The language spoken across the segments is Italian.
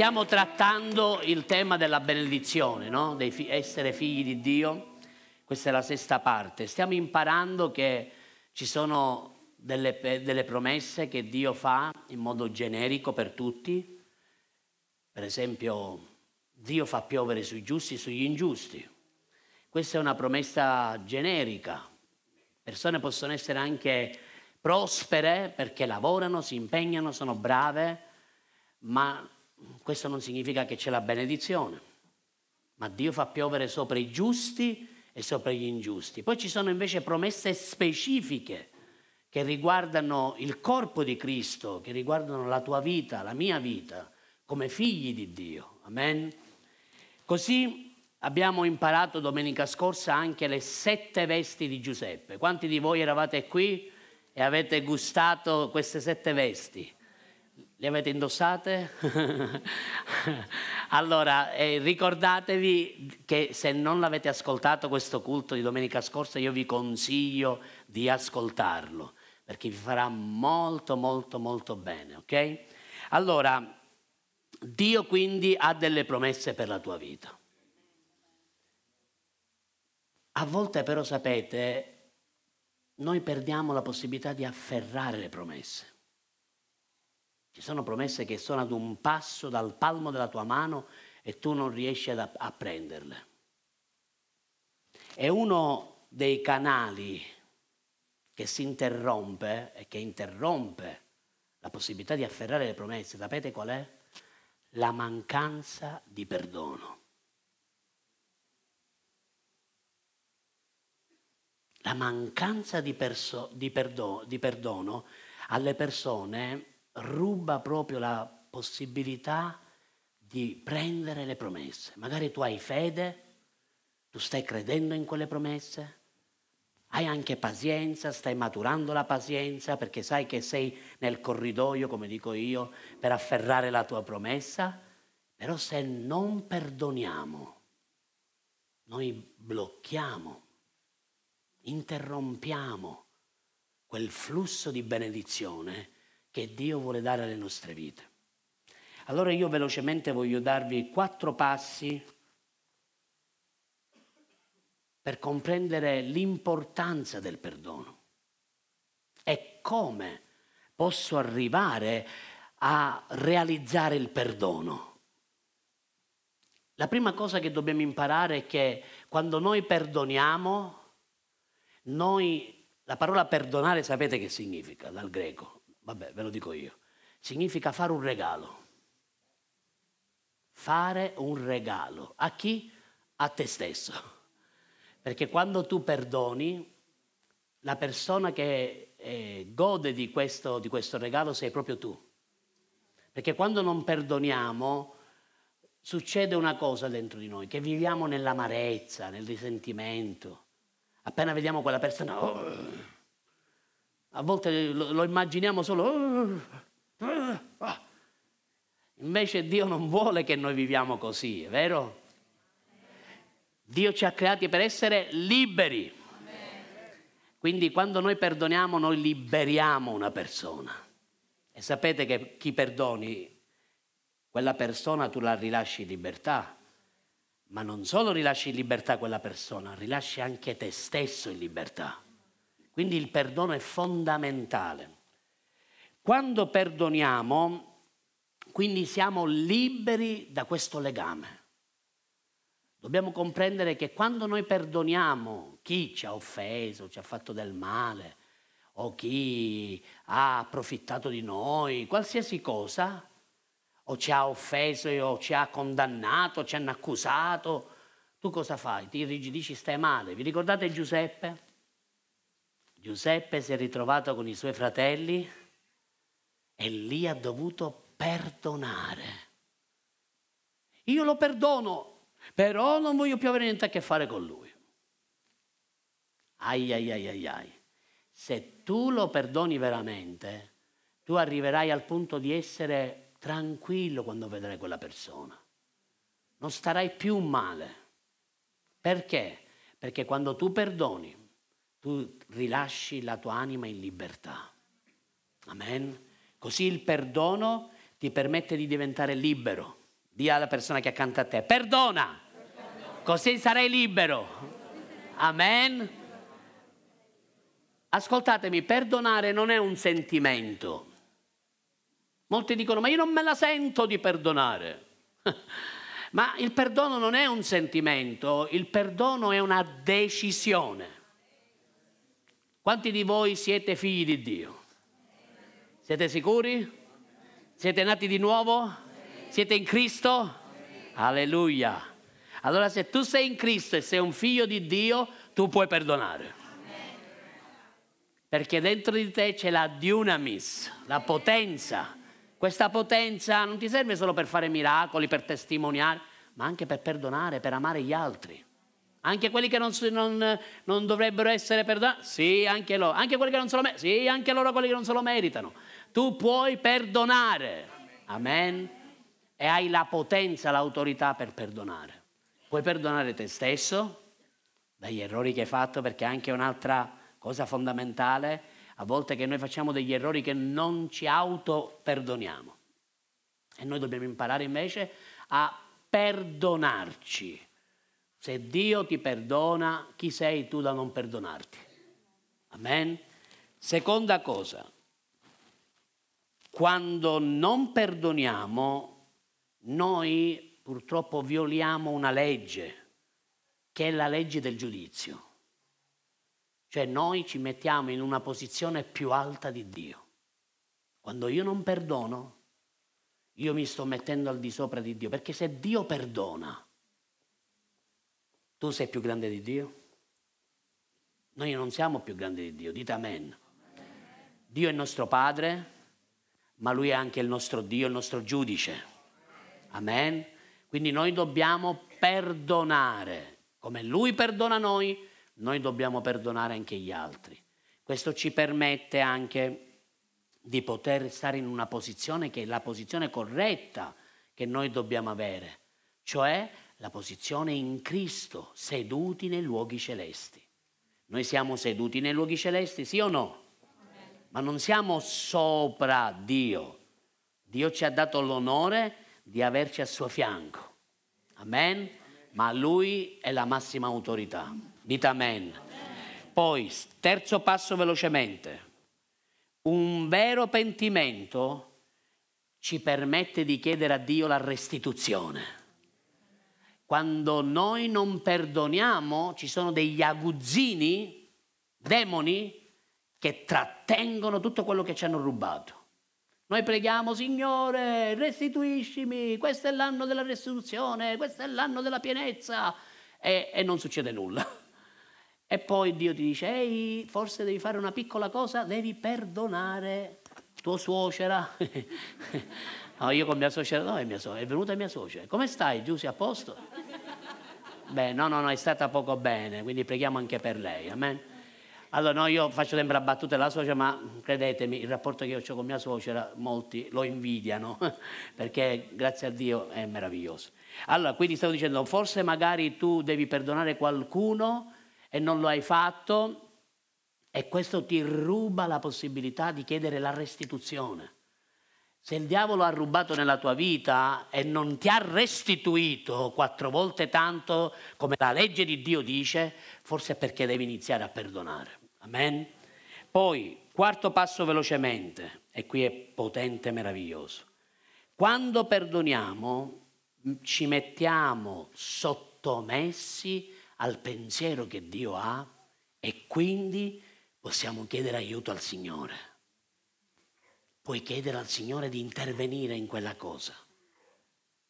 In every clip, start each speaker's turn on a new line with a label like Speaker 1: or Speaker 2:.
Speaker 1: Stiamo trattando il tema della benedizione, no? Di fi- essere figli di Dio. Questa è la sesta parte. Stiamo imparando che ci sono delle, delle promesse che Dio fa in modo generico per tutti. Per esempio, Dio fa piovere sui giusti e sugli ingiusti. Questa è una promessa generica. Persone possono essere anche prospere perché lavorano, si impegnano, sono brave, ma questo non significa che c'è la benedizione. Ma Dio fa piovere sopra i giusti e sopra gli ingiusti. Poi ci sono invece promesse specifiche che riguardano il corpo di Cristo, che riguardano la tua vita, la mia vita, come figli di Dio. Amen. Così abbiamo imparato domenica scorsa anche le sette vesti di Giuseppe. Quanti di voi eravate qui e avete gustato queste sette vesti? Le avete indossate? allora, eh, ricordatevi che se non l'avete ascoltato questo culto di domenica scorsa, io vi consiglio di ascoltarlo, perché vi farà molto, molto, molto bene, ok? Allora, Dio quindi ha delle promesse per la tua vita. A volte però sapete, noi perdiamo la possibilità di afferrare le promesse. Ci sono promesse che sono ad un passo dal palmo della tua mano e tu non riesci ad, a prenderle. È uno dei canali che si interrompe e che interrompe la possibilità di afferrare le promesse. Sapete qual è? La mancanza di perdono. La mancanza di, perso- di, perdo- di perdono alle persone ruba proprio la possibilità di prendere le promesse. Magari tu hai fede, tu stai credendo in quelle promesse, hai anche pazienza, stai maturando la pazienza perché sai che sei nel corridoio, come dico io, per afferrare la tua promessa, però se non perdoniamo, noi blocchiamo, interrompiamo quel flusso di benedizione che Dio vuole dare alle nostre vite. Allora io velocemente voglio darvi quattro passi per comprendere l'importanza del perdono e come posso arrivare a realizzare il perdono. La prima cosa che dobbiamo imparare è che quando noi perdoniamo, noi, la parola perdonare sapete che significa dal greco? Vabbè, ve lo dico io. Significa fare un regalo. Fare un regalo. A chi? A te stesso. Perché quando tu perdoni, la persona che eh, gode di questo, di questo regalo sei proprio tu. Perché quando non perdoniamo, succede una cosa dentro di noi, che viviamo nell'amarezza, nel risentimento. Appena vediamo quella persona, oh, a volte lo, lo immaginiamo solo... Invece Dio non vuole che noi viviamo così, è vero? Dio ci ha creati per essere liberi. Quindi quando noi perdoniamo noi liberiamo una persona. E sapete che chi perdoni, quella persona tu la rilasci in libertà. Ma non solo rilasci in libertà quella persona, rilasci anche te stesso in libertà. Quindi il perdono è fondamentale. Quando perdoniamo, quindi siamo liberi da questo legame. Dobbiamo comprendere che quando noi perdoniamo chi ci ha offeso, ci ha fatto del male, o chi ha approfittato di noi, qualsiasi cosa, o ci ha offeso o ci ha condannato, ci hanno accusato, tu cosa fai? Ti irrigidisci, stai male. Vi ricordate Giuseppe? Giuseppe si è ritrovato con i suoi fratelli e lì ha dovuto perdonare. Io lo perdono, però non voglio più avere niente a che fare con lui. Ai ai ai ai ai. Se tu lo perdoni veramente, tu arriverai al punto di essere tranquillo quando vedrai quella persona. Non starai più male. Perché? Perché quando tu perdoni, tu rilasci la tua anima in libertà. Amen. Così il perdono ti permette di diventare libero. Dì alla persona che è accanto a te, perdona, così sarai libero. Amen. Ascoltatemi, perdonare non è un sentimento. Molti dicono, ma io non me la sento di perdonare. ma il perdono non è un sentimento, il perdono è una decisione. Quanti di voi siete figli di Dio? Siete sicuri? Siete nati di nuovo? Siete in Cristo? Alleluia. Allora se tu sei in Cristo e sei un figlio di Dio, tu puoi perdonare. Perché dentro di te c'è la dunamis, la potenza. Questa potenza non ti serve solo per fare miracoli, per testimoniare, ma anche per perdonare, per amare gli altri. Anche quelli che non, non, non dovrebbero essere perdonati? Sì, anche loro. Anche quelli che non se lo meritano? Sì, anche loro quelli che non se lo meritano. Tu puoi perdonare. Amen. E hai la potenza, l'autorità per perdonare. Puoi perdonare te stesso dagli errori che hai fatto, perché anche un'altra cosa fondamentale, a volte che noi facciamo degli errori che non ci auto-perdoniamo. E noi dobbiamo imparare invece a perdonarci. Se Dio ti perdona, chi sei tu da non perdonarti? Amen. Seconda cosa, quando non perdoniamo, noi purtroppo violiamo una legge, che è la legge del giudizio. Cioè noi ci mettiamo in una posizione più alta di Dio. Quando io non perdono, io mi sto mettendo al di sopra di Dio, perché se Dio perdona, tu sei più grande di Dio? Noi non siamo più grandi di Dio, dite amen. Dio è il nostro Padre, ma Lui è anche il nostro Dio, il nostro giudice. Amen. Quindi noi dobbiamo perdonare. Come Lui perdona noi, noi dobbiamo perdonare anche gli altri. Questo ci permette anche di poter stare in una posizione che è la posizione corretta che noi dobbiamo avere, cioè la posizione in Cristo, seduti nei luoghi celesti. Noi siamo seduti nei luoghi celesti, sì o no? Ma non siamo sopra Dio. Dio ci ha dato l'onore di averci a suo fianco. Amen? Ma lui è la massima autorità. Dite amen. Poi, terzo passo velocemente. Un vero pentimento ci permette di chiedere a Dio la restituzione. Quando noi non perdoniamo, ci sono degli aguzzini, demoni, che trattengono tutto quello che ci hanno rubato. Noi preghiamo, Signore, restituiscimi, questo è l'anno della restituzione, questo è l'anno della pienezza e, e non succede nulla. E poi Dio ti dice, ehi, forse devi fare una piccola cosa, devi perdonare tua suocera. no, io con mia suocera, no, è, mia suocera, è venuta mia suocera. Come stai, Giussi, a posto? Beh, no, no, no, è stata poco bene, quindi preghiamo anche per lei, amen. Allora, no, io faccio sempre a battute la suocera, ma credetemi, il rapporto che io ho con mia suocera, molti lo invidiano, perché grazie a Dio è meraviglioso. Allora, quindi stavo dicendo, forse magari tu devi perdonare qualcuno e non lo hai fatto, e questo ti ruba la possibilità di chiedere la restituzione. Se il diavolo ha rubato nella tua vita e non ti ha restituito quattro volte tanto come la legge di Dio dice, forse è perché devi iniziare a perdonare. Amen. Poi, quarto passo velocemente, e qui è potente e meraviglioso. Quando perdoniamo, ci mettiamo sottomessi al pensiero che Dio ha e quindi possiamo chiedere aiuto al Signore. Puoi chiedere al Signore di intervenire in quella cosa.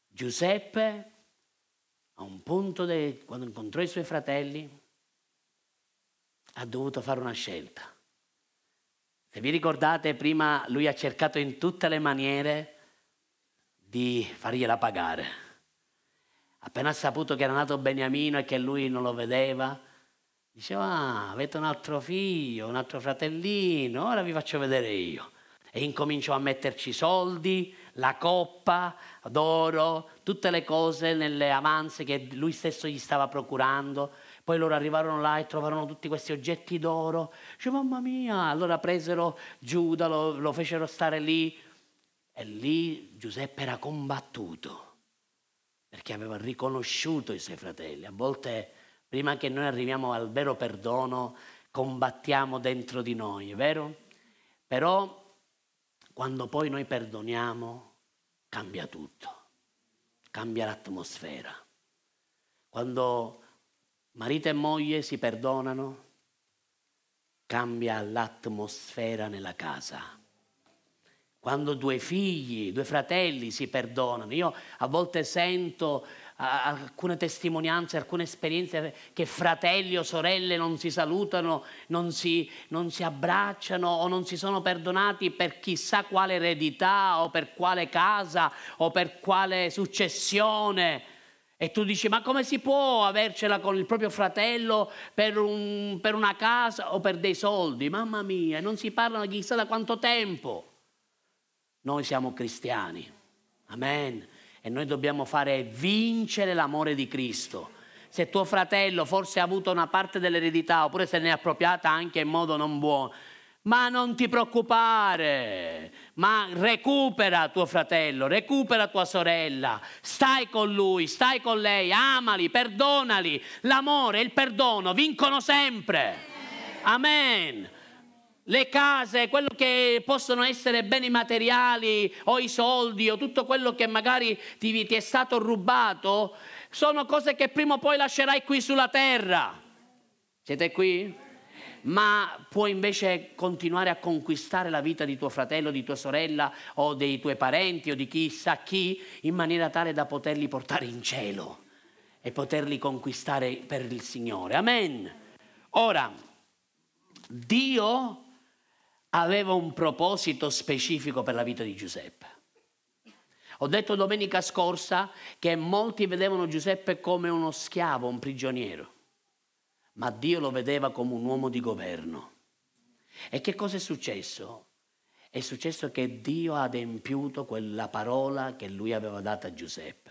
Speaker 1: Giuseppe, a un punto, de, quando incontrò i suoi fratelli, ha dovuto fare una scelta. Se vi ricordate, prima lui ha cercato in tutte le maniere di fargliela pagare. Appena ha saputo che era nato Beniamino e che lui non lo vedeva, diceva, ah, avete un altro figlio, un altro fratellino, ora vi faccio vedere io. E incominciò a metterci soldi, la coppa d'oro, tutte le cose nelle avanze che lui stesso gli stava procurando poi loro arrivarono là e trovarono tutti questi oggetti d'oro. Dice, mamma mia, allora presero Giuda, lo, lo fecero stare lì. E lì Giuseppe era combattuto. perché aveva riconosciuto i suoi fratelli. A volte, prima che noi arriviamo al vero perdono, combattiamo dentro di noi, è vero? Però quando poi noi perdoniamo, cambia tutto, cambia l'atmosfera. Quando marito e moglie si perdonano, cambia l'atmosfera nella casa. Quando due figli, due fratelli si perdonano, io a volte sento alcune testimonianze, alcune esperienze che fratelli o sorelle non si salutano, non si, non si, abbracciano o non si sono perdonati per chissà quale eredità o per quale casa o per quale successione. E tu dici, ma come si può avercela con il proprio fratello per, un, per una casa o per dei soldi? Mamma mia, non si parlano chissà da quanto tempo. Noi siamo cristiani. Amen e noi dobbiamo fare vincere l'amore di Cristo. Se tuo fratello forse ha avuto una parte dell'eredità oppure se ne è appropriata anche in modo non buono, ma non ti preoccupare, ma recupera tuo fratello, recupera tua sorella, stai con lui, stai con lei, amali, perdonali. L'amore e il perdono vincono sempre. Amen le case, quello che possono essere beni materiali o i soldi o tutto quello che magari ti, ti, è stato rubato, sono cose che prima o poi lascerai qui sulla terra. Siete qui? Ma puoi invece continuare a conquistare la vita di tuo fratello, di tua sorella o dei tuoi parenti o di chissà chi in maniera tale da poterli portare in cielo e poterli conquistare per il Signore. Amen. Ora, Dio aveva un proposito specifico per la vita di Giuseppe. Ho detto domenica scorsa che molti vedevano Giuseppe come uno schiavo, un prigioniero, ma Dio lo vedeva come un uomo di governo. E che cosa è successo? È successo che Dio ha adempiuto quella parola che lui aveva data a Giuseppe.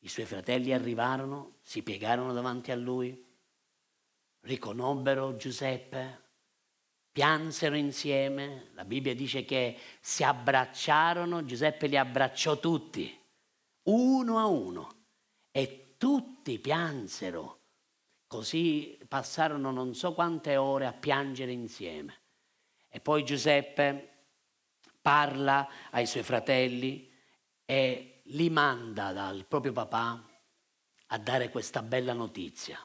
Speaker 1: I suoi fratelli arrivarono, si piegarono davanti a lui, riconobbero Giuseppe, piansero insieme, la Bibbia dice che si abbracciarono, Giuseppe li abbracciò tutti, uno a uno, e tutti piansero. Così passarono non so quante ore a piangere insieme. E poi Giuseppe parla ai suoi fratelli e li manda dal proprio papà a dare questa bella notizia.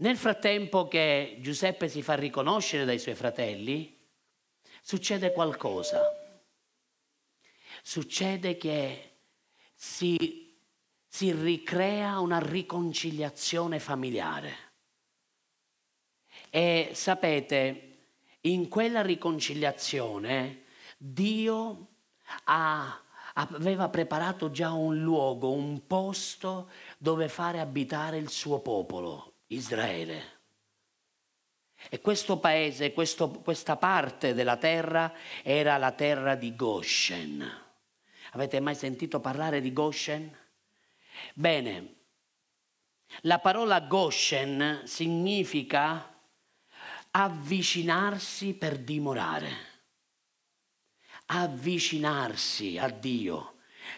Speaker 1: Nel frattempo che Giuseppe si fa riconoscere dai suoi fratelli, succede qualcosa. Succede che si, si ricrea una riconciliazione familiare. E sapete, in quella riconciliazione Dio ha, aveva preparato già un luogo, un posto dove fare abitare il suo popolo, Israele. E questo paese, questo, questa parte della terra era la terra di Goshen. Avete mai sentito parlare di Goshen? Bene, la parola Goshen significa avvicinarsi per dimorare, avvicinarsi a Dio.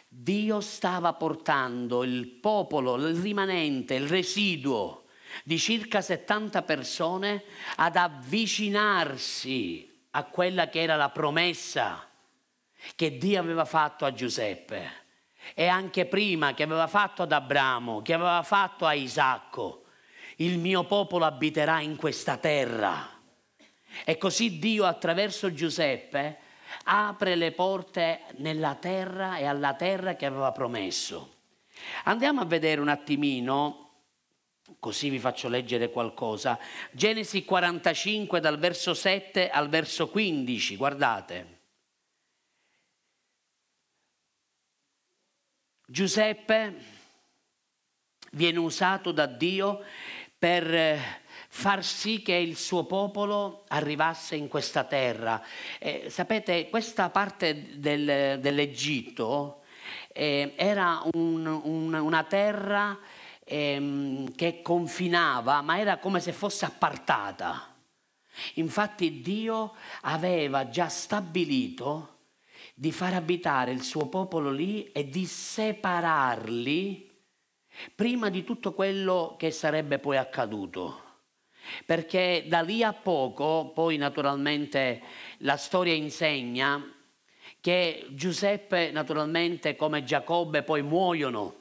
Speaker 1: Dio stava portando il popolo, il rimanente, il residuo di circa 70 persone ad avvicinarsi a quella che era la promessa che Dio aveva fatto a Giuseppe e anche prima che aveva fatto ad Abramo, che aveva fatto a Isacco. Il mio popolo abiterà in questa terra. E così Dio attraverso Giuseppe apre le porte nella terra e alla terra che aveva promesso. Andiamo a vedere un attimino Così vi faccio leggere qualcosa. Genesi 45 dal verso 7 al verso 15, guardate. Giuseppe viene usato da Dio per far sì che il suo popolo arrivasse in questa terra. Eh, sapete, questa parte del, dell'Egitto eh, era un, un, una terra ehm, che confinava, ma era come se fosse appartata. Infatti Dio aveva già stabilito di far abitare il suo popolo lì e di separarli prima di tutto quello che sarebbe poi accaduto. Perché da lì a poco, poi naturalmente la storia insegna che Giuseppe naturalmente come Giacobbe poi muoiono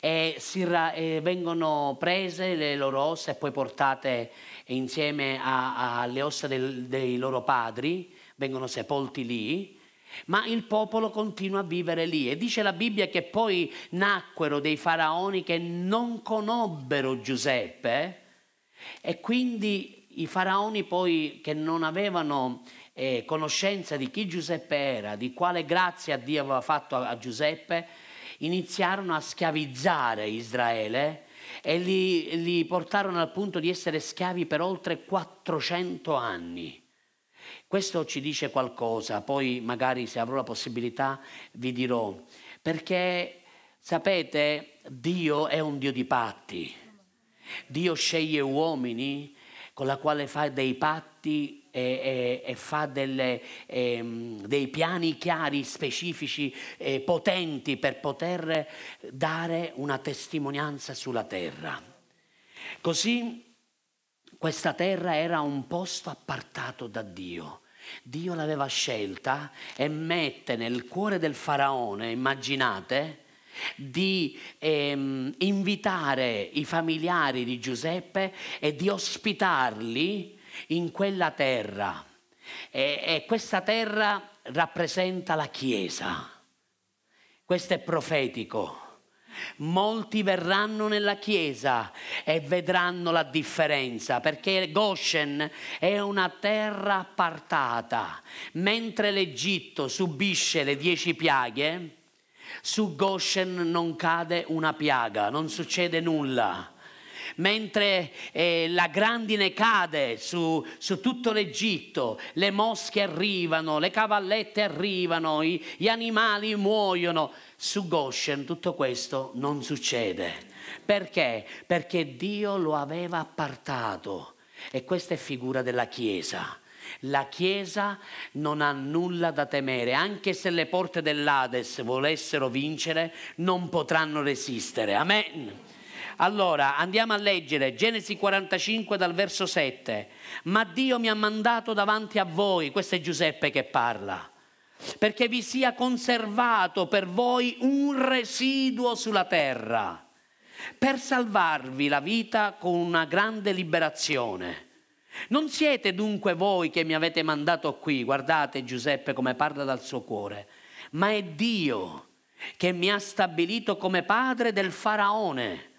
Speaker 1: e, ra- e vengono prese le loro ossa e poi portate insieme alle ossa del, dei loro padri, vengono sepolti lì ma il popolo continua a vivere lì. E dice la Bibbia che poi nacquero dei faraoni che non conobbero Giuseppe e quindi i faraoni poi che non avevano eh, conoscenza di chi Giuseppe era, di quale grazia Dio aveva fatto a Giuseppe, iniziarono a schiavizzare Israele e li, li portarono al punto di essere schiavi per oltre 400 anni. Questo ci dice qualcosa, poi magari se avrò la possibilità vi dirò, perché sapete, Dio è un Dio di patti. Dio sceglie uomini con la quale fa dei patti e, e, e fa delle, ehm, dei piani chiari, specifici, potenti per poter dare una testimonianza sulla terra. Così questa terra era un posto appartato da Dio. Dio l'aveva scelta e mette nel cuore del faraone, immaginate, di ehm, invitare i familiari di Giuseppe e di ospitarli in quella terra. E, e questa terra rappresenta la Chiesa. Questo è profetico. Molti verranno nella Chiesa e vedranno la differenza, perché Goshen è una terra appartata. Mentre l'Egitto subisce le dieci piaghe, su Goshen non cade una piaga, non succede nulla mentre eh, la grandine cade su, su, tutto l'Egitto, le mosche arrivano, le cavallette arrivano, i, gli animali muoiono. Su Goshen tutto questo non succede. Perché? Perché Dio lo aveva appartato. E questa è figura della Chiesa. La Chiesa non ha nulla da temere, anche se le porte dell'Ades volessero vincere, non potranno resistere. Amen. Allora andiamo a leggere Genesi 45 dal verso 7. Ma Dio mi ha mandato davanti a voi, questo è Giuseppe che parla, perché vi sia conservato per voi un residuo sulla terra, per salvarvi la vita con una grande liberazione. Non siete dunque voi che mi avete mandato qui, guardate Giuseppe come parla dal suo cuore, ma è Dio che mi ha stabilito come padre del faraone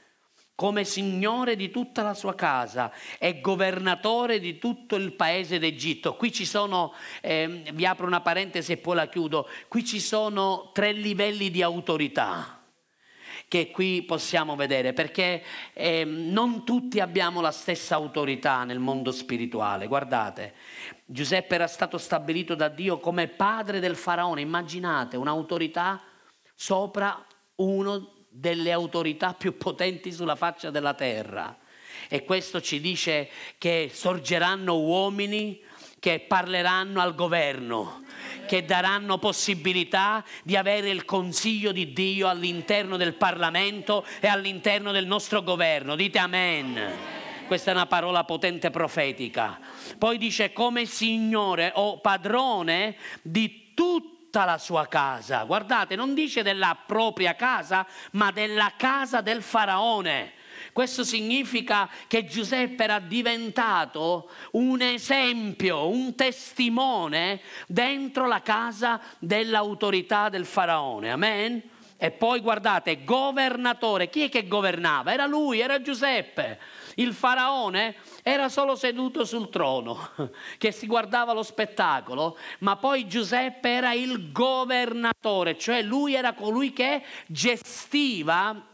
Speaker 1: come signore di tutta la sua casa e governatore di tutto il paese d'Egitto. Qui ci sono, eh, vi apro una parentesi e poi la chiudo, qui ci sono tre livelli di autorità che qui possiamo vedere, perché eh, non tutti abbiamo la stessa autorità nel mondo spirituale. Guardate, Giuseppe era stato stabilito da Dio come padre del faraone, immaginate un'autorità sopra uno delle autorità più potenti sulla faccia della terra. E questo ci dice che sorgeranno uomini che parleranno al governo, che daranno possibilità di avere il consiglio di Dio all'interno del Parlamento e all'interno del nostro governo. Dite amen. Questa è una parola potente profetica. Poi dice come Signore o padrone di tutti tutta la sua casa. Guardate, non dice della propria casa, ma della casa del faraone. Questo significa che Giuseppe era diventato un esempio, un testimone dentro la casa dell'autorità del faraone. Amen? E poi guardate, governatore, chi è che governava? Era lui, era Giuseppe. Il faraone era solo seduto sul trono, che si guardava lo spettacolo, ma poi Giuseppe era il governatore, cioè lui era colui che gestiva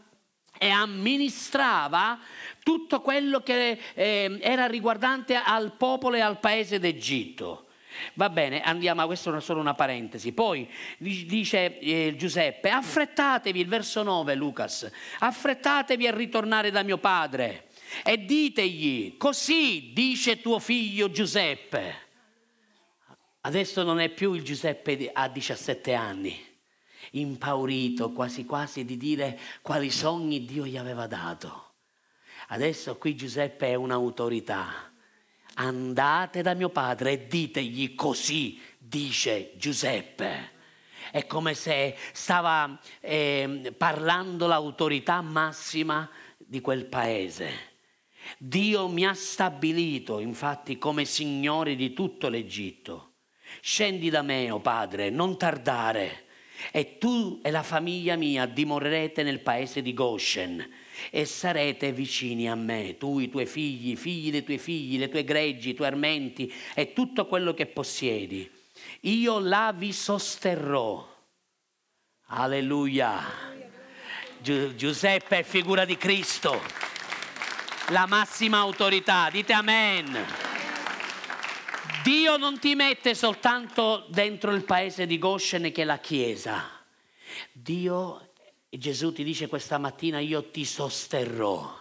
Speaker 1: e amministrava tutto quello che eh, era riguardante al popolo e al paese d'Egitto. Va bene, andiamo, questa è solo una parentesi. Poi dice eh, Giuseppe, affrettatevi, il verso 9 Lucas, affrettatevi a ritornare da mio padre e ditegli, così dice tuo figlio Giuseppe. Adesso non è più il Giuseppe a 17 anni, impaurito quasi quasi di dire quali sogni Dio gli aveva dato. Adesso qui Giuseppe è un'autorità. Andate da mio padre e ditegli così, dice Giuseppe. È come se stava eh, parlando l'autorità massima di quel paese. Dio mi ha stabilito infatti come Signore di tutto l'Egitto Scendi da me, o oh Padre, non tardare, e tu e la famiglia mia dimorerete nel paese di Goshen e sarete vicini a me, tu, i tuoi figli, i figli dei tuoi figli, le tue greggi, i tuoi armenti e tutto quello che possiedi. Io là vi sosterrò. Alleluia. Gi- Giuseppe è figura di Cristo, la massima autorità. Dite amen. Dio non ti mette soltanto dentro il paese di Goshen che è la Chiesa. Dio, Gesù ti dice questa mattina, io ti sosterrò.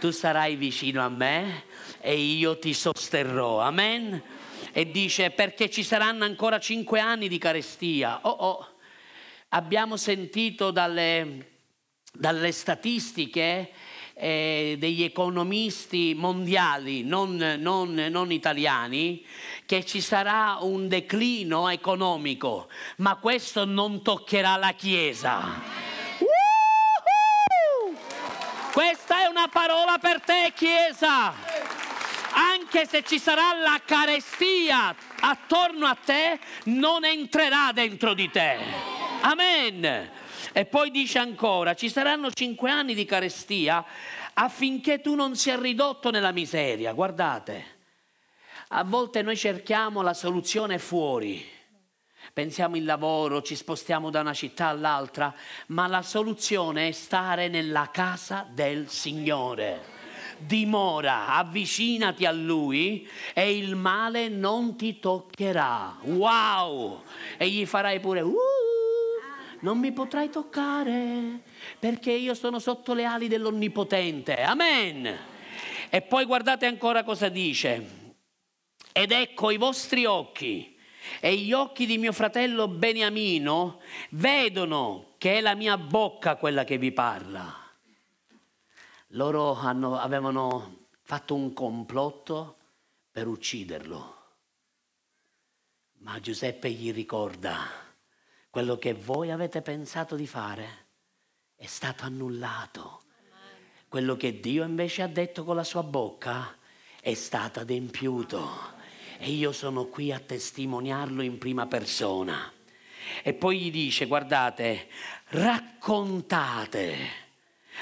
Speaker 1: Tu sarai vicino a me e io ti sosterrò. Amen. E dice perché ci saranno ancora cinque anni di carestia. Oh, oh. Abbiamo sentito dalle, dalle statistiche eh, degli economisti mondiali, non, non, non italiani, che ci sarà un declino economico, ma questo non toccherà la Chiesa. Questa è una parola per te, Chiesa. Anche se ci sarà la carestia attorno a te, non entrerà dentro di te. Amen. E poi dice ancora, ci saranno cinque anni di carestia affinché tu non sia ridotto nella miseria. Guardate, a volte noi cerchiamo la soluzione fuori. Pensiamo il lavoro, ci spostiamo da una città all'altra, ma la soluzione è stare nella casa del Signore dimora, avvicinati a Lui e il male non ti toccherà. Wow! E gli farai pure... Uh, non mi potrai toccare perché io sono sotto le ali dell'Onnipotente. Amen. E poi guardate ancora cosa dice. Ed ecco i vostri occhi e gli occhi di mio fratello Beniamino vedono che è la mia bocca quella che vi parla. Loro hanno, avevano fatto un complotto per ucciderlo. Ma Giuseppe gli ricorda quello che voi avete pensato di fare è stato annullato. Quello che Dio invece ha detto con la sua bocca è stato adempiuto. E io sono qui a testimoniarlo in prima persona. E poi gli dice, guardate, raccontate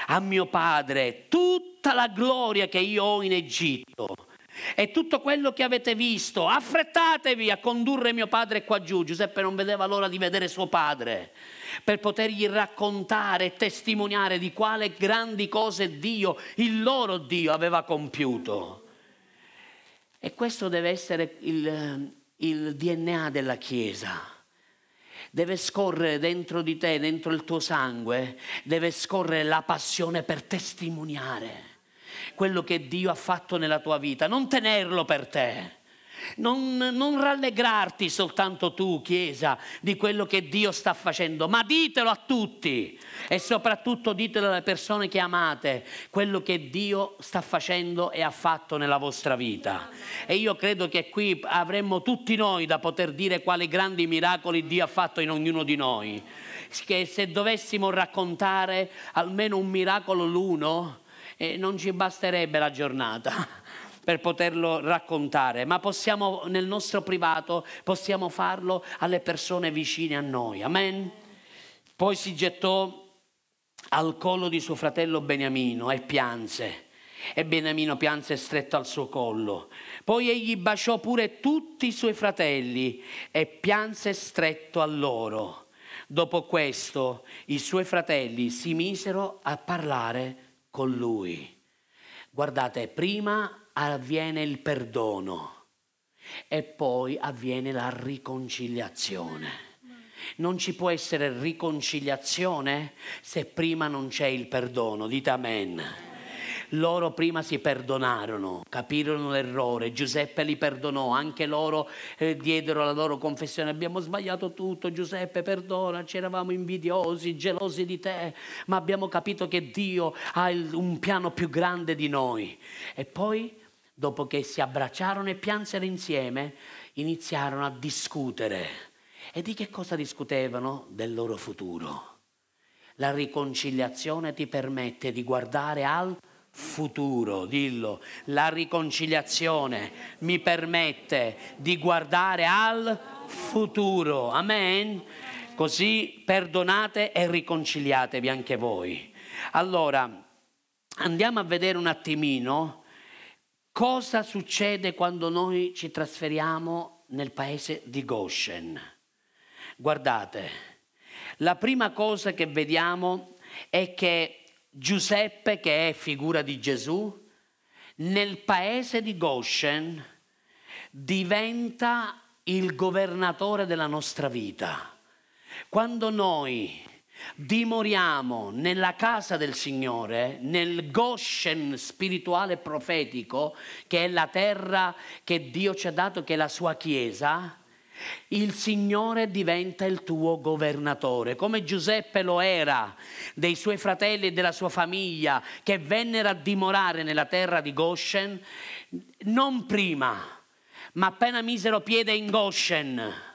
Speaker 1: a mio padre tutta la gloria che io ho in Egitto e tutto quello che avete visto, affrettatevi a condurre mio padre qua giù. Giuseppe non vedeva l'ora di vedere suo padre per potergli raccontare e testimoniare di quale grandi cose Dio, il loro Dio, aveva compiuto. E questo deve essere il, il DNA della Chiesa deve scorrere dentro di te, dentro il tuo sangue, deve scorrere la passione per testimoniare quello che Dio ha fatto nella tua vita, non tenerlo per te. Non, non, rallegrarti soltanto tu, Chiesa, di quello che Dio sta facendo, ma ditelo a tutti e soprattutto ditelo alle persone che amate, quello che Dio sta facendo e ha fatto nella vostra vita. E io credo che qui avremmo tutti noi da poter dire quali grandi miracoli Dio ha fatto in ognuno di noi. Che se dovessimo raccontare almeno un miracolo l'uno, e non ci basterebbe la giornata per poterlo raccontare, ma possiamo nel nostro privato, possiamo farlo alle persone vicine a noi. Amen. Poi si gettò al collo di suo fratello Beniamino e pianse. E Beniamino pianse stretto al suo collo. Poi egli baciò pure tutti i suoi fratelli e pianse stretto a loro. Dopo questo i suoi fratelli si misero a parlare con lui. Guardate, prima avviene il perdono e poi avviene la riconciliazione. Non ci può essere riconciliazione se prima non c'è il perdono. Dite amen. Loro prima si perdonarono, capirono l'errore, Giuseppe li perdonò, anche loro eh, diedero la loro confessione, abbiamo sbagliato tutto, Giuseppe perdona, ci eravamo invidiosi, gelosi di te, ma abbiamo capito che Dio ha il, un piano più grande di noi. E poi, dopo che si abbracciarono e piansero insieme, iniziarono a discutere. E di che cosa discutevano? Del loro futuro. La riconciliazione ti permette di guardare al futuro, dillo. La riconciliazione mi permette di guardare al futuro. Amen. Così perdonate e riconciliatevi anche voi. Allora, andiamo a vedere un attimino cosa succede quando noi ci trasferiamo nel paese di Goshen. Guardate, la prima cosa che vediamo è che Giuseppe, che è figura di Gesù, nel paese di Goshen diventa il governatore della nostra vita. Quando noi dimoriamo nella casa del Signore, nel Goshen spirituale profetico, che è la terra che Dio ci ha dato, che è la sua Chiesa, il Signore diventa il tuo governatore, come Giuseppe lo era dei suoi fratelli e della sua famiglia che vennero a dimorare nella terra di Goshen, non prima, ma appena misero piede in Goshen.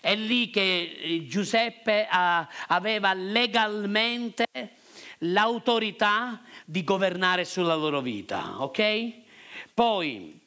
Speaker 1: È lì che eh, Giuseppe aveva legalmente l'autorità di governare sulla loro vita, ok? Poi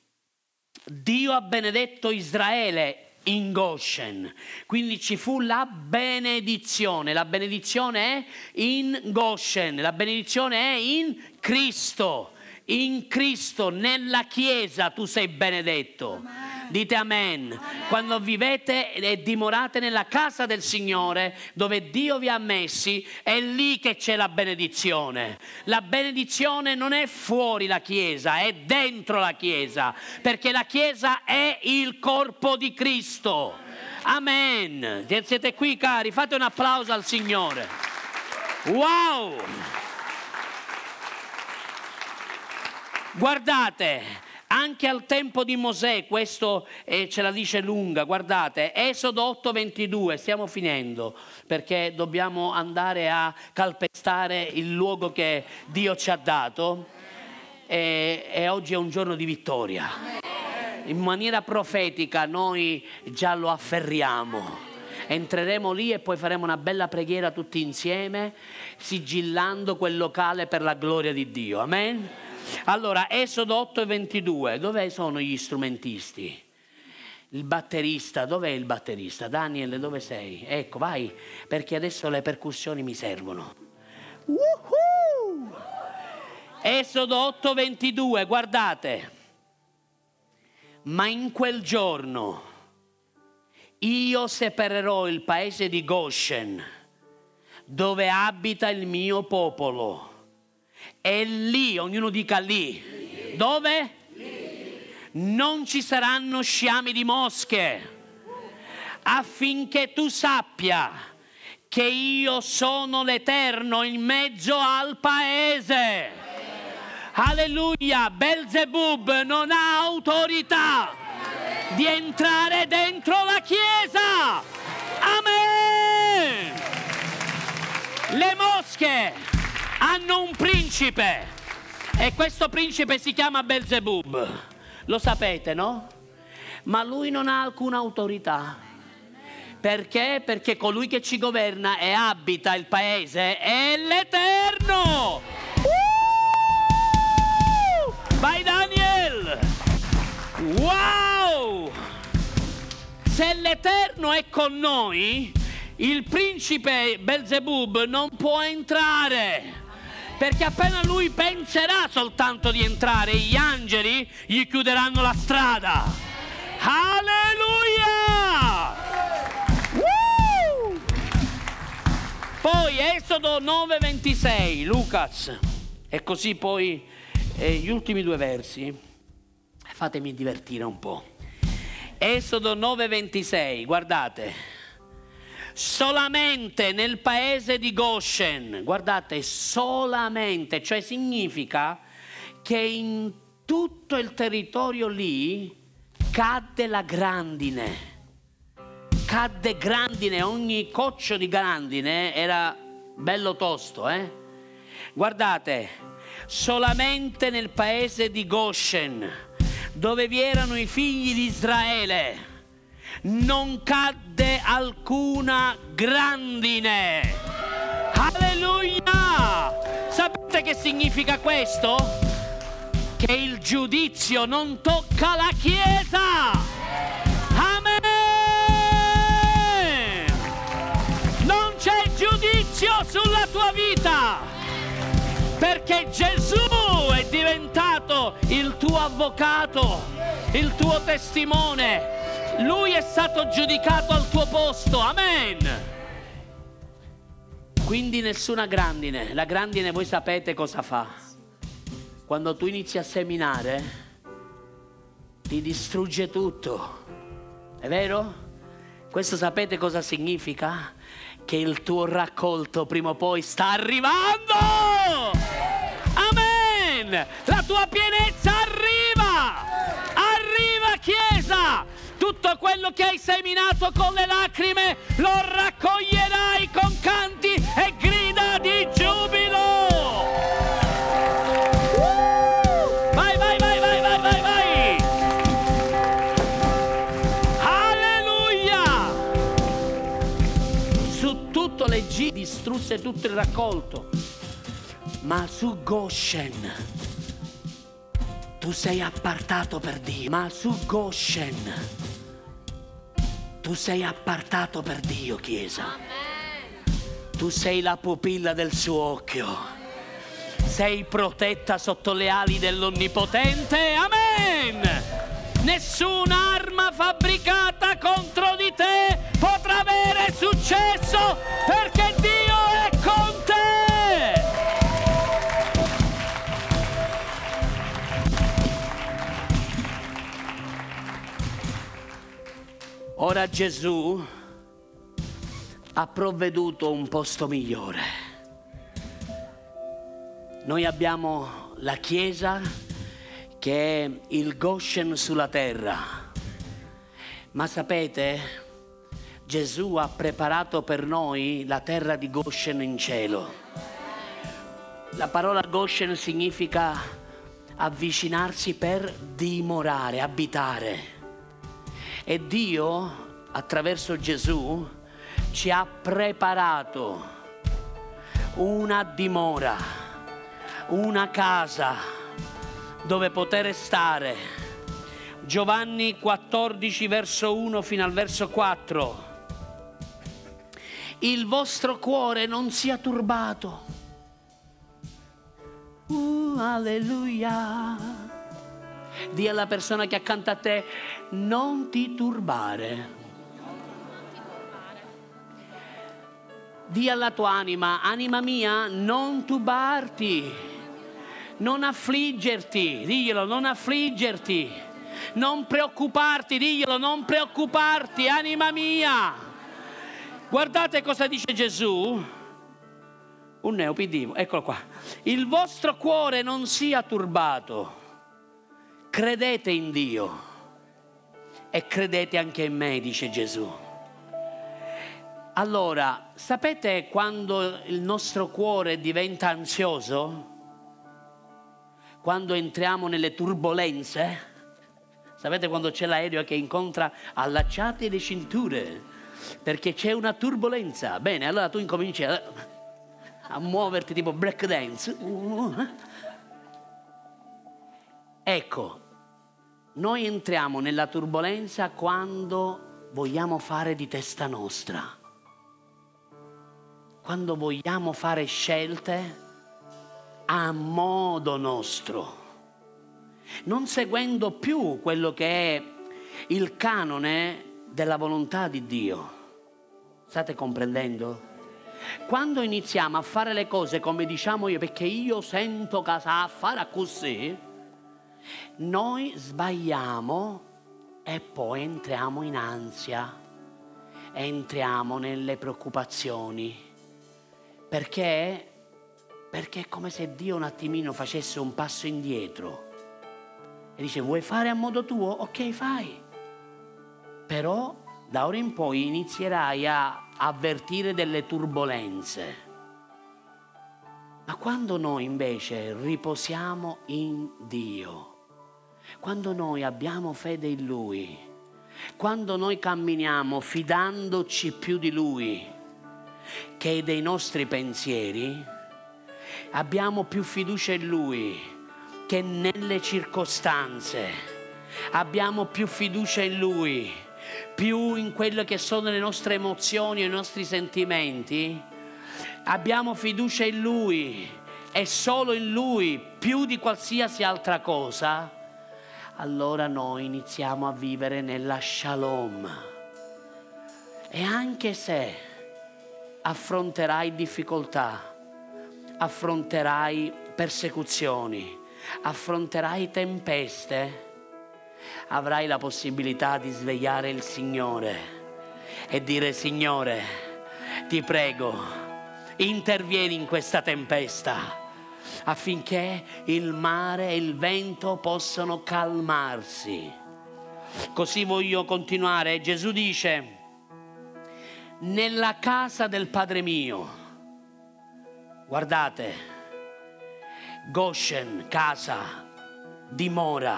Speaker 1: Dio ha benedetto Israele in Goshen. Quindi ci fu la benedizione. La benedizione è in Goshen, la benedizione è in Cristo. In Cristo, nella Chiesa tu sei benedetto. Dite amen. amen. Quando vivete e dimorate nella casa del Signore, dove Dio vi ha messi, è lì che c'è la benedizione. La benedizione non è fuori la Chiesa, è dentro la Chiesa, perché la Chiesa è il corpo di Cristo. Amen. Siete qui cari, fate un applauso al Signore. Wow! Guardate, anche al tempo di Mosè, questo eh, ce la dice lunga, guardate, Esodo 8:22, stiamo finendo perché dobbiamo andare a calpestare il luogo che Dio ci ha dato e, e oggi è un giorno di vittoria. In maniera profetica noi già lo afferriamo entreremo lì e poi faremo una bella preghiera tutti insieme, sigillando quel locale per la gloria di Dio. Amen. Allora, Esodo 8 e 22, dove sono gli strumentisti? Il batterista, dov'è il batterista? Daniel, dove sei? Ecco, vai, perché adesso le percussioni mi servono. Woohoo! Esodo 8, 22, guardate. Ma in quel giorno io separerò il paese di Goshen, dove abita il mio popolo e lì, ognuno dica lì. Dove? Non ci saranno sciami di mosche affinché tu sappia che io sono l'Eterno in mezzo al paese. Alleluia, Belzebub non ha autorità di entrare dentro la Chiesa. Amen. Le mosche hanno un principe e questo principe si chiama Belzebub. Lo sapete, no? Ma lui non ha alcuna autorità. Perché? Perché colui che ci governa e abita il paese è l'Eterno. Uh! Vai Daniel! Wow! Se l'Eterno è con noi, il principe Belzebub non può entrare perché appena lui penserà soltanto di entrare, gli angeli gli chiuderanno la strada. Alleluia! Poi Esodo 9:26, Lucas, e così poi eh, gli ultimi due versi, fatemi divertire un po'. Esodo 9:26, guardate solamente nel paese di Goshen, guardate, solamente, cioè significa che in tutto il territorio lì cadde la grandine. Cadde grandine, ogni coccio di grandine era bello tosto, eh? Guardate, solamente nel paese di Goshen, dove vi erano i figli di Israele, non cadde alcuna grandine. Alleluia! Sapete che significa questo? Che il giudizio non tocca la Chiesa. Amen! Non c'è giudizio sulla tua vita. Perché Gesù è diventato il tuo avvocato, il tuo testimone. Lui è stato giudicato al tuo posto. Amen. Quindi nessuna grandine. La grandine voi sapete cosa fa. Quando tu inizi a seminare, ti distrugge tutto. È vero? Questo sapete cosa significa? Che il tuo raccolto prima o poi sta arrivando. Amen. La tua pienezza arriva. Quello che hai seminato con le lacrime lo raccoglierai con canti e grida di giubilo. Vai, vai, vai, vai, vai, vai, vai. Alleluia. Su tutto l'Egitto distrusse tutto il raccolto, ma su Goshen tu sei appartato per Dio, ma su Goshen tu sei appartato per Dio, Chiesa. Tu sei la pupilla del suo occhio. Sei protetta sotto le ali dell'Onnipotente. Amen. Nessun'arma fabbricata contro di te potrà avere successo perché Ora Gesù ha provveduto un posto migliore. Noi abbiamo la Chiesa che è il Goshen sulla terra. Ma sapete, Gesù ha preparato per noi la terra di Goshen in cielo. La parola Goshen significa avvicinarsi per dimorare, abitare. E Dio, attraverso Gesù, ci ha preparato una dimora, una casa dove poter stare. Giovanni 14 verso 1 fino al verso 4. Il vostro cuore non sia turbato. Uh, alleluia. Dì alla persona che accanto a te, non ti turbare. Dì alla tua anima, anima mia, non turbarti, non affliggerti, diglielo, non affliggerti, non preoccuparti, diglielo, non preoccuparti, anima mia. Guardate cosa dice Gesù. Un neopidimo, eccolo qua. Il vostro cuore non sia turbato credete in Dio e credete anche in me, dice Gesù. Allora, sapete quando il nostro cuore diventa ansioso? Quando entriamo nelle turbulenze? Sapete quando c'è l'aereo che incontra allacciate le cinture? Perché c'è una turbolenza. Bene, allora tu incominci a, a muoverti tipo break dance. Ecco, noi entriamo nella turbolenza quando vogliamo fare di testa nostra, quando vogliamo fare scelte a modo nostro, non seguendo più quello che è il canone della volontà di Dio. State comprendendo? Quando iniziamo a fare le cose come diciamo io, perché io sento casa a fare così, noi sbagliamo e poi entriamo in ansia, entriamo nelle preoccupazioni, perché Perché è come se Dio un attimino facesse un passo indietro e dice vuoi fare a modo tuo? Ok, fai. Però da ora in poi inizierai a avvertire delle turbulenze. Ma quando noi invece riposiamo in Dio, quando noi abbiamo fede in Lui, quando noi camminiamo fidandoci più di Lui che dei nostri pensieri, abbiamo più fiducia in Lui che nelle circostanze, abbiamo più fiducia in Lui, più in quelle che sono le nostre emozioni, i nostri sentimenti, abbiamo fiducia in Lui e solo in Lui, più di qualsiasi altra cosa, allora noi iniziamo a vivere nella shalom. E anche se affronterai difficoltà, affronterai persecuzioni, affronterai tempeste, avrai la possibilità di svegliare il Signore e dire Signore, ti prego, intervieni in questa tempesta affinché il mare e il vento possano calmarsi. Così voglio continuare. Gesù dice, nella casa del Padre mio, guardate, Goshen, casa, dimora,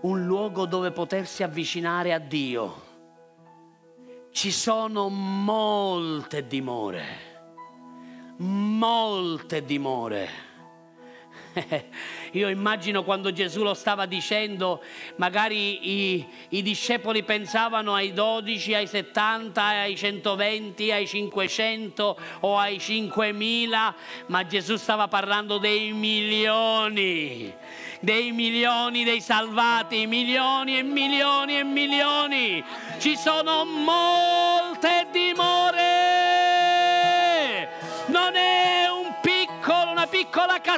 Speaker 1: un luogo dove potersi avvicinare a Dio. Ci sono molte dimore molte dimore. Io immagino quando Gesù lo stava dicendo, magari i, i, discepoli pensavano ai 12, ai 70, ai 120, ai 500 o ai 5000, ma Gesù stava parlando dei milioni, dei milioni dei salvati, milioni e milioni e milioni. Ci sono molte dimore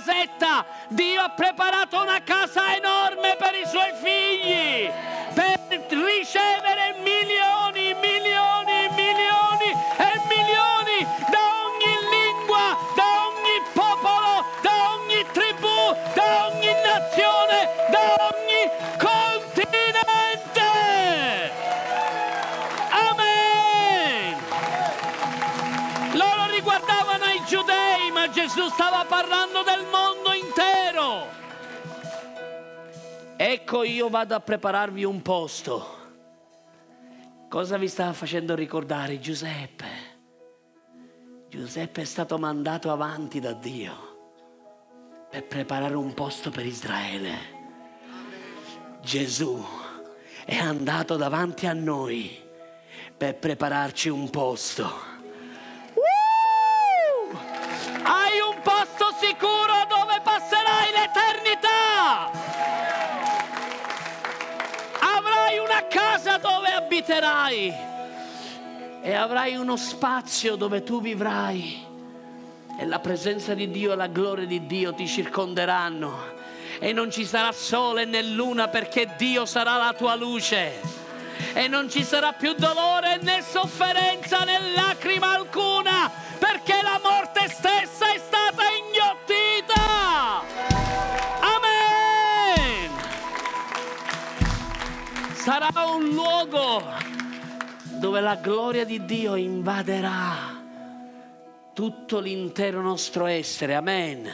Speaker 1: casetta. Dio ha preparato una casa enorme per i suoi figli, Gesù stava parlando del mondo intero. Ecco io vado a prepararvi un posto. Cosa vi stava facendo ricordare Giuseppe? Giuseppe è stato mandato avanti da Dio per preparare un posto per Israele. Gesù è andato davanti a noi per prepararci un posto. Abiterai e avrai uno spazio dove tu vivrai. E la presenza di Dio e la gloria di Dio ti circonderanno. E non ci sarà sole né luna perché Dio sarà la tua luce. E non ci sarà più dolore né sofferenza né lacrima alcuna perché la morte dove la gloria di Dio invaderà tutto l'intero nostro essere. Amen.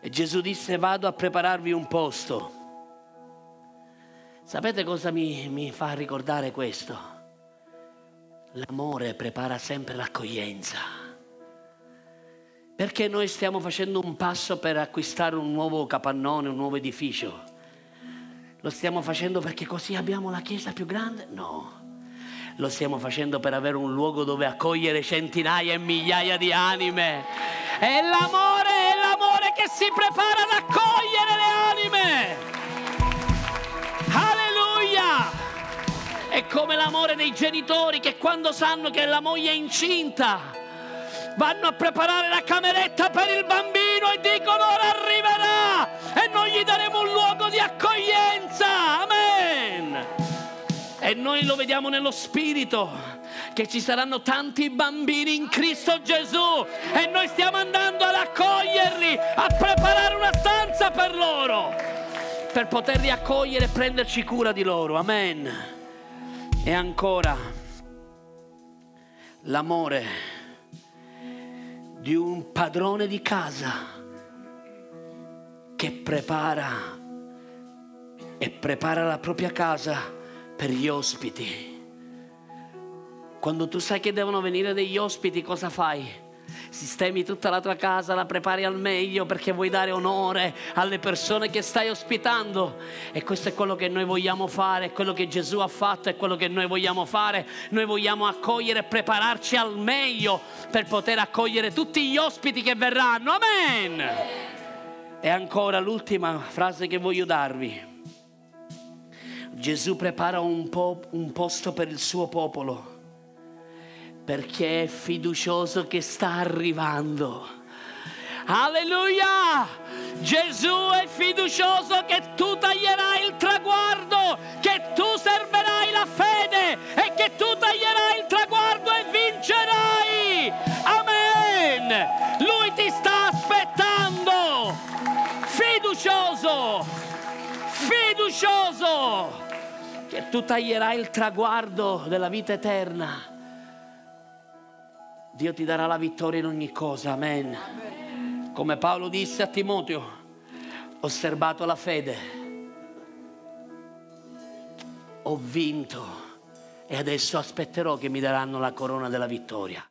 Speaker 1: E Gesù disse vado a prepararvi un posto. Sapete cosa mi, mi fa ricordare questo? L'amore prepara sempre l'accoglienza. Perché noi stiamo facendo un passo per acquistare un nuovo capannone, un nuovo edificio? Lo stiamo facendo perché così abbiamo la chiesa più grande? No. Lo stiamo facendo per avere un luogo dove accogliere centinaia e migliaia di anime. È l'amore, è l'amore che si prepara ad accogliere le anime. Alleluia! È come l'amore dei genitori che quando sanno che la moglie è incinta vanno a preparare la cameretta per il bambino e dicono ora arriverà e noi gli daremo un luogo E noi lo vediamo nello spirito, che ci saranno tanti bambini in Cristo Gesù e noi stiamo andando ad accoglierli, a preparare una stanza per loro, per poterli accogliere e prenderci cura di loro. Amen. E ancora, l'amore di un padrone di casa che prepara e prepara la propria casa per gli ospiti. Quando tu sai che devono venire degli ospiti, cosa fai? Sistemi tutta la tua casa, la prepari al meglio perché vuoi dare onore alle persone che stai ospitando. E questo è quello che noi vogliamo fare, è quello che Gesù ha fatto, è quello che noi vogliamo fare. Noi vogliamo accogliere e prepararci al meglio per poter accogliere tutti gli ospiti che verranno. Amen. E ancora l'ultima frase che voglio darvi. Gesù prepara un, po- un posto per il suo popolo perché è fiducioso che sta arrivando. Alleluia! Gesù è fiducioso che tu taglierai il traguardo, che tu serverai la fede e che tu taglierai il traguardo e vincerai. Amen! Lui ti sta aspettando. Fiducioso! Fiducioso! Che tu taglierai il traguardo della vita eterna Dio ti darà la vittoria in ogni cosa, amen. Come Paolo disse a Timoteo, osservato la fede, ho vinto e adesso aspetterò che mi daranno la corona della vittoria.